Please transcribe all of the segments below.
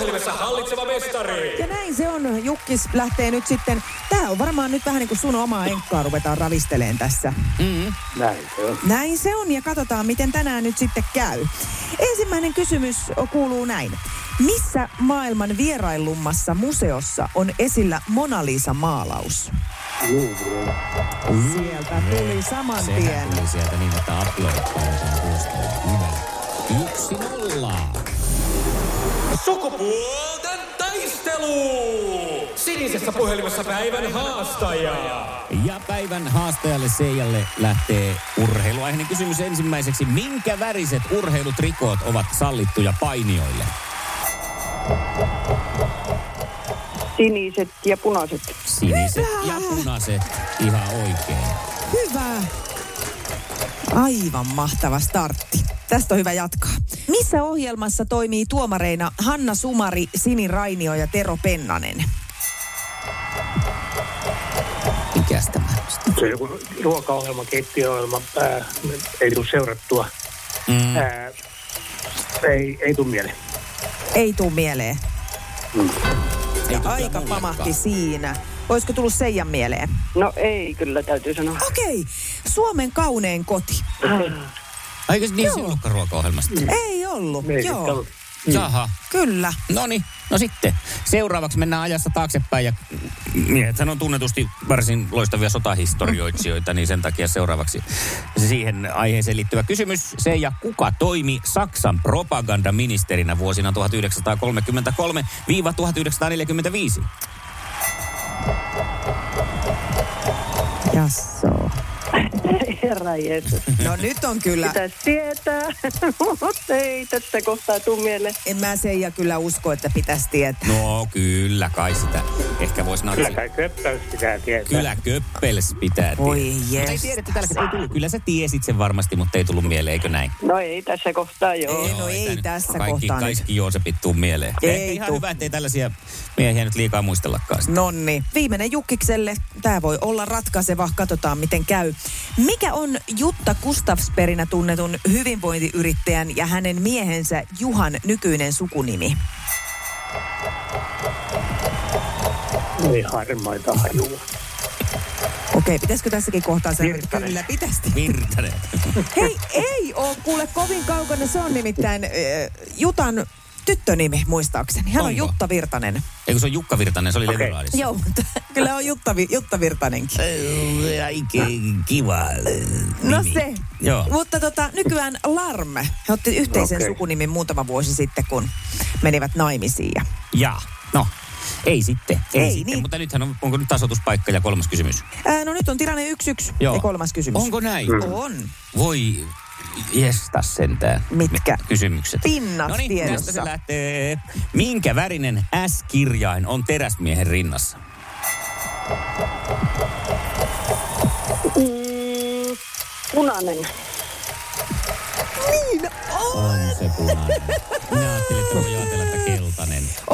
puhelimessa hallitseva mestari. Ja näin se on. Jukkis lähtee nyt sitten. Tää on varmaan nyt vähän niin kuin sun omaa enkkaa ruvetaan ravisteleen tässä. Näin se on. Näin se on ja katsotaan miten tänään nyt sitten käy. Ensimmäinen kysymys kuuluu näin. Missä maailman vierailummassa museossa on esillä Mona Lisa-maalaus? Sieltä tuli saman tien. Sehän tuli sieltä niin, että aplodit. Yksi nolla. Sukupuolten taistelu! Sinisessä puhelimessa päivän haastaja. Ja päivän haastajalle Seijalle lähtee urheiluaiheinen kysymys ensimmäiseksi. Minkä väriset urheilutrikoot ovat sallittuja painijoille? Siniset ja punaiset. Siniset ja punaiset. Ihan oikein. Hyvä. Aivan mahtava startti. Tästä on hyvä jatkaa. Missä ohjelmassa toimii tuomareina Hanna Sumari, Sini Rainio ja Tero Pennanen? Mikäs tämä? Se on joku ruokaohjelma, keittiöohjelma, ää, ei tule seurattua. Mm. Ää, ei, ei tule mieleen. Ei tuu mieleen. Ei Ja tuu aika pamahti siinä. Olisiko tullut Seijan mieleen? No ei kyllä, täytyy sanoa. Okei, Suomen kaunein koti. Eikö se niin Joo. se ollutkaan ruokaohjelmasta? Ei ollut, Ei joo. ollut. Jaha. Kyllä. No niin, no sitten. Seuraavaksi mennään ajassa taaksepäin ja miehethän on tunnetusti varsin loistavia sotahistorioitsijoita, niin sen takia seuraavaksi siihen aiheeseen liittyvä kysymys. Se ja kuka toimi Saksan propagandaministerinä vuosina 1933-1945? Jasso. Herra Jeesus. No nyt on kyllä, Pitäisi tietää, mutta ei tässä kohtaa tuu mieleen. en mä Seija kyllä usko, että pitäisi tietää. No kyllä kai sitä. Ehkä voisi Kyllä natsia. kai köppäys pitää tietää. Kyllä köppels pitää Voi tietää. Mutta ei jes. tiedetty tällä hetkellä. ei tullut. Kyllä sä tiesit sen varmasti, mutta ei tullut mieleen, eikö näin? No ei tässä kohtaa joo. Ei, no ei tää nyt tässä kaikki, kohtaa nyt. Kaikki Joosepit tuu mieleen. Ei Ehkä ihan tuu. hyvä, ettei tällaisia miehiä nyt liikaa muistellakaan. Nonni. Viimeinen Jukkikselle. Tämä voi olla ratkaiseva. Katsotaan, miten käy. Mikä on Jutta Gustafsperinä tunnetun hyvinvointiyrittäjän ja hänen miehensä Juhan nykyinen sukunimi? Ei harmaita hajua. Okei, pitäisikö tässäkin kohtaa että Virtanen. kyllä pitäisi. Virtanen. Hei, ei ole kuule kovin kaukana. Se on nimittäin äh, Jutan tyttönimi muistaakseni. Hän on Onko? Jutta Virtanen. Eikö se on Jukka Virtanen, se oli okay. Joo, mutta kyllä on Jutta, Jutta Virtanenkin. Oikein kiva No nimi. se. Joo. Mutta tota, nykyään Larm. He otti yhteisen Okei. sukunimin muutama vuosi sitten, kun menivät naimisiin. Ja Ja, no, ei sitten. Ei, Ei sitten. niin. Mutta nythän on, onko nyt tasoituspaikka ja kolmas kysymys? Ää, no nyt on tilanne yksi yksi Joo. ja kolmas kysymys. Onko näin? On. Voi jesta sentään. Mitkä? Kysymykset. Pinnat no niin, tiedossa. tästä se lähtee. Minkä värinen S-kirjain on teräsmiehen rinnassa? Mm, punainen. Niin on. On se punainen. Minä ajattelin, että voi ajatella, että.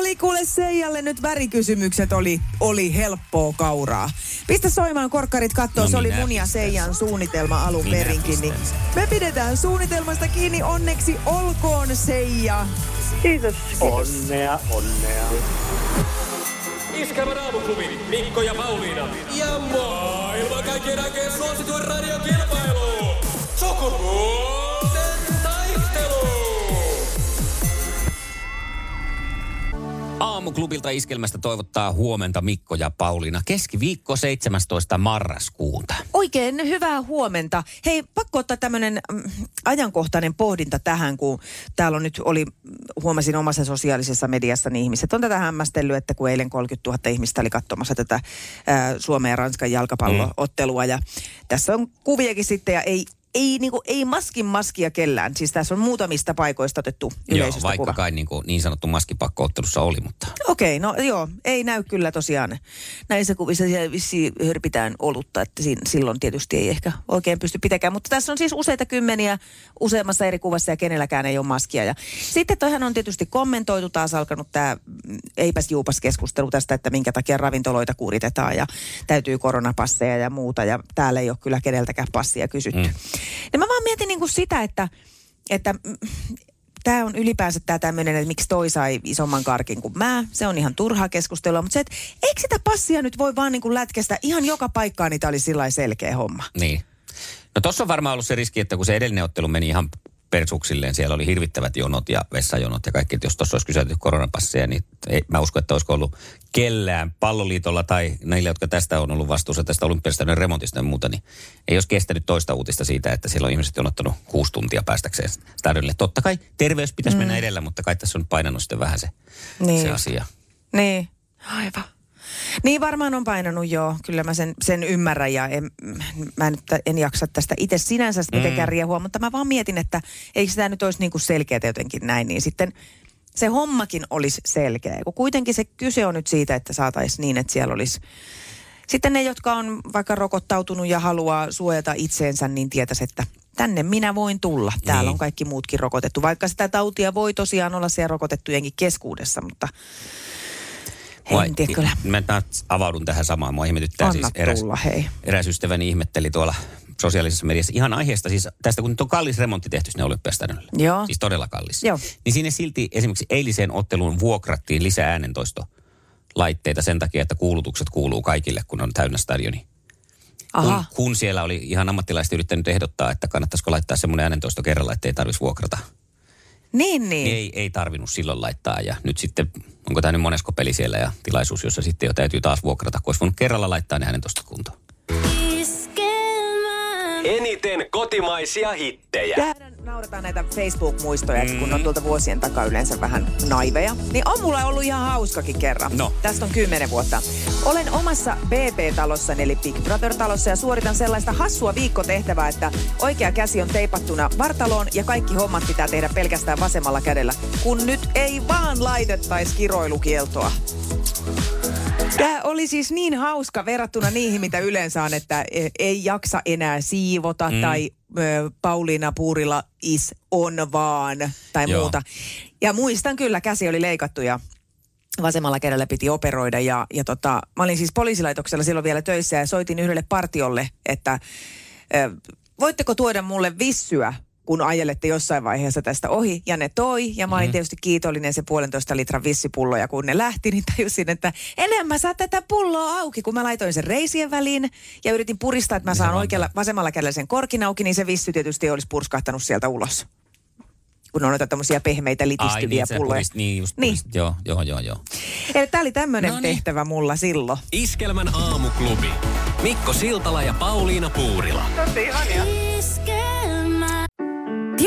Oli kuule Seijalle nyt värikysymykset, oli, oli helppoa kauraa. Pistä soimaan korkkarit kattoo, No se oli mun ja. Seijan suunnitelma alun Minä perinkin. Niin me pidetään suunnitelmasta kiinni, onneksi olkoon Seija. Kiitos. Onnea, onnea. Iskävä raamuklubi, Mikko ja Pauliina. Ja maailman kaikkien aikeen suosituen radiokilpailu. Aamuklubilta iskelmästä toivottaa huomenta Mikko ja Pauliina. Keskiviikko 17. marraskuuta. Oikein hyvää huomenta. Hei, pakko ottaa tämmöinen mm, ajankohtainen pohdinta tähän, kun täällä on nyt oli, huomasin omassa sosiaalisessa mediassa, niin ihmiset on tätä hämmästellyt, että kun eilen 30 000 ihmistä oli katsomassa tätä ää, Suomen ja Ranskan jalkapalloottelua ja tässä on kuviakin sitten ja ei ei, niinku, ei maskin maskia kellään. Siis tässä on muutamista paikoista otettu Joo, yleisöstä vaikka kuva. kai niin, kuin, niin sanottu maskipakkoottelussa oli, mutta Okei, no joo, ei näy kyllä tosiaan. Näissä kuvissa siellä vissiin hörpitään olutta, että siinä, silloin tietysti ei ehkä oikein pysty pitäkään. Mutta tässä on siis useita kymmeniä useammassa eri kuvassa ja kenelläkään ei ole maskia. Ja sitten toihan on tietysti kommentoitu, taas alkanut tämä eipäs juupas keskustelu tästä, että minkä takia ravintoloita kuritetaan ja täytyy koronapasseja ja muuta. Ja täällä ei ole kyllä keneltäkään passia kysytty. Mm. Ja mä vaan mietin niin kuin sitä, että, että tämä on ylipäänsä tämä tämmöinen, että miksi toi sai isomman karkin kuin mä. Se on ihan turhaa keskustelua, mutta se, että eikö sitä passia nyt voi vaan niin kuin lätkästä ihan joka paikkaan, niin tämä oli sillä selkeä homma. niin. No tossa on varmaan ollut se riski, että kun se edellinen ottelu meni ihan persuksilleen, siellä oli hirvittävät jonot ja vessajonot ja kaikki, että jos tuossa olisi kysytty koronapasseja, niin ei, mä uskon, että olisiko ollut kellään palloliitolla tai niille, jotka tästä on ollut vastuussa tästä olympiastadion remontista ja muuta, niin ei olisi kestänyt toista uutista siitä, että siellä on ihmiset jonottanut kuusi tuntia päästäkseen stadionille. Totta kai terveys pitäisi mm. mennä edellä, mutta kai tässä on painanut sitten vähän se, Niin. se asia. Niin, aivan. Niin varmaan on painanut joo, kyllä mä sen, sen ymmärrän ja en, mä nyt en jaksa tästä itse sinänsä mitenkään Mm. riehua, mutta mä vaan mietin, että eikö sitä nyt olisi niin kuin selkeää jotenkin näin, niin sitten se hommakin olisi selkeä. Kun kuitenkin se kyse on nyt siitä, että saataisiin niin, että siellä olisi sitten ne, jotka on vaikka rokottautunut ja haluaa suojata itseensä, niin tietäisi, että tänne minä voin tulla. Täällä Niin. on kaikki muutkin rokotettu. Vaikka sitä tautia voi tosiaan olla siellä rokotettujenkin keskuudessa, mutta en tiedä kyllä. Mä taas avaudun tähän samaan. Mua ihmetyttää Anna siis eräs, tulla, hei. eräs ystäväni ihmetteli tuolla sosiaalisessa mediassa ihan aiheesta, siis tästä kun nyt on kallis remontti tehty sinne Olympiastadionille. Joo. Siis todella kallis. Joo. Niin sinne silti esimerkiksi eiliseen otteluun vuokrattiin lisää äänentoisto laitteita sen takia, että kuulutukset kuuluu kaikille, kun on täynnä stadioni. Kun, Aha. kun siellä oli ihan ammattilaiset yrittänyt ehdottaa, että kannattaisiko laittaa semmoinen äänentoisto kerralla, että ei tarvitsisi vuokrata. Niin, Niin. Ei, ei tarvinnut silloin laittaa ja nyt sitten, onko tämä nyt monesko peli siellä ja tilaisuus, jossa sitten jo täytyy taas vuokrata, kun olisi voinut kerralla laittaa ne äänentoistot kuntoon. Eniten kotimaisia hittejä. Tähän nauretaan näitä Facebook-muistoja, mm. kun on tuolta vuosien takaa yleensä vähän naiveja. Niin on mulla ollut ihan hauskakin kerran. No. Tästä on kymmenen vuotta. Olen omassa BP-talossa, eli Big Brother-talossa, ja suoritan sellaista hassua viikkotehtävää, että oikea käsi on teipattuna vartaloon ja kaikki hommat pitää tehdä pelkästään vasemmalla kädellä, kun nyt ei vaan laitettaisi kiroilukieltoa. Tämä oli siis niin hauska verrattuna niihin, mitä yleensä on, että e- ei jaksa enää siivota mm. tai Pauliina Puurila is on vaan tai Joo. muuta. Ja muistan kyllä, käsi oli leikattu ja vasemmalla kädellä piti operoida ja, ja tota, mä olin siis poliisilaitoksella silloin vielä töissä ja soitin yhdelle partiolle, että voitteko tuoda mulle vissyä, kun ajelette jossain vaiheessa tästä ohi. Ja ne toi, ja mä olin tietysti kiitollinen se puolentoista litran vissipullo, ja kun ne lähti, niin tajusin, että enemmän saa tätä pulloa auki, kun mä laitoin sen reisien väliin, ja yritin puristaa, että mä saan oikealla, vasemmalla kädellä sen korkin auki, niin se vissy tietysti olisi purskahtanut sieltä ulos. Kun on noita tämmöisiä pehmeitä litistyviä sä pulloja. purist, niin just Niin. purist, joo, joo, joo, joo. Eli tämä oli tämmöinen No niin. tehtävä mulla silloin. Iskelmän aamuklubi. Mikko Siltala ja Pauliina Puurila.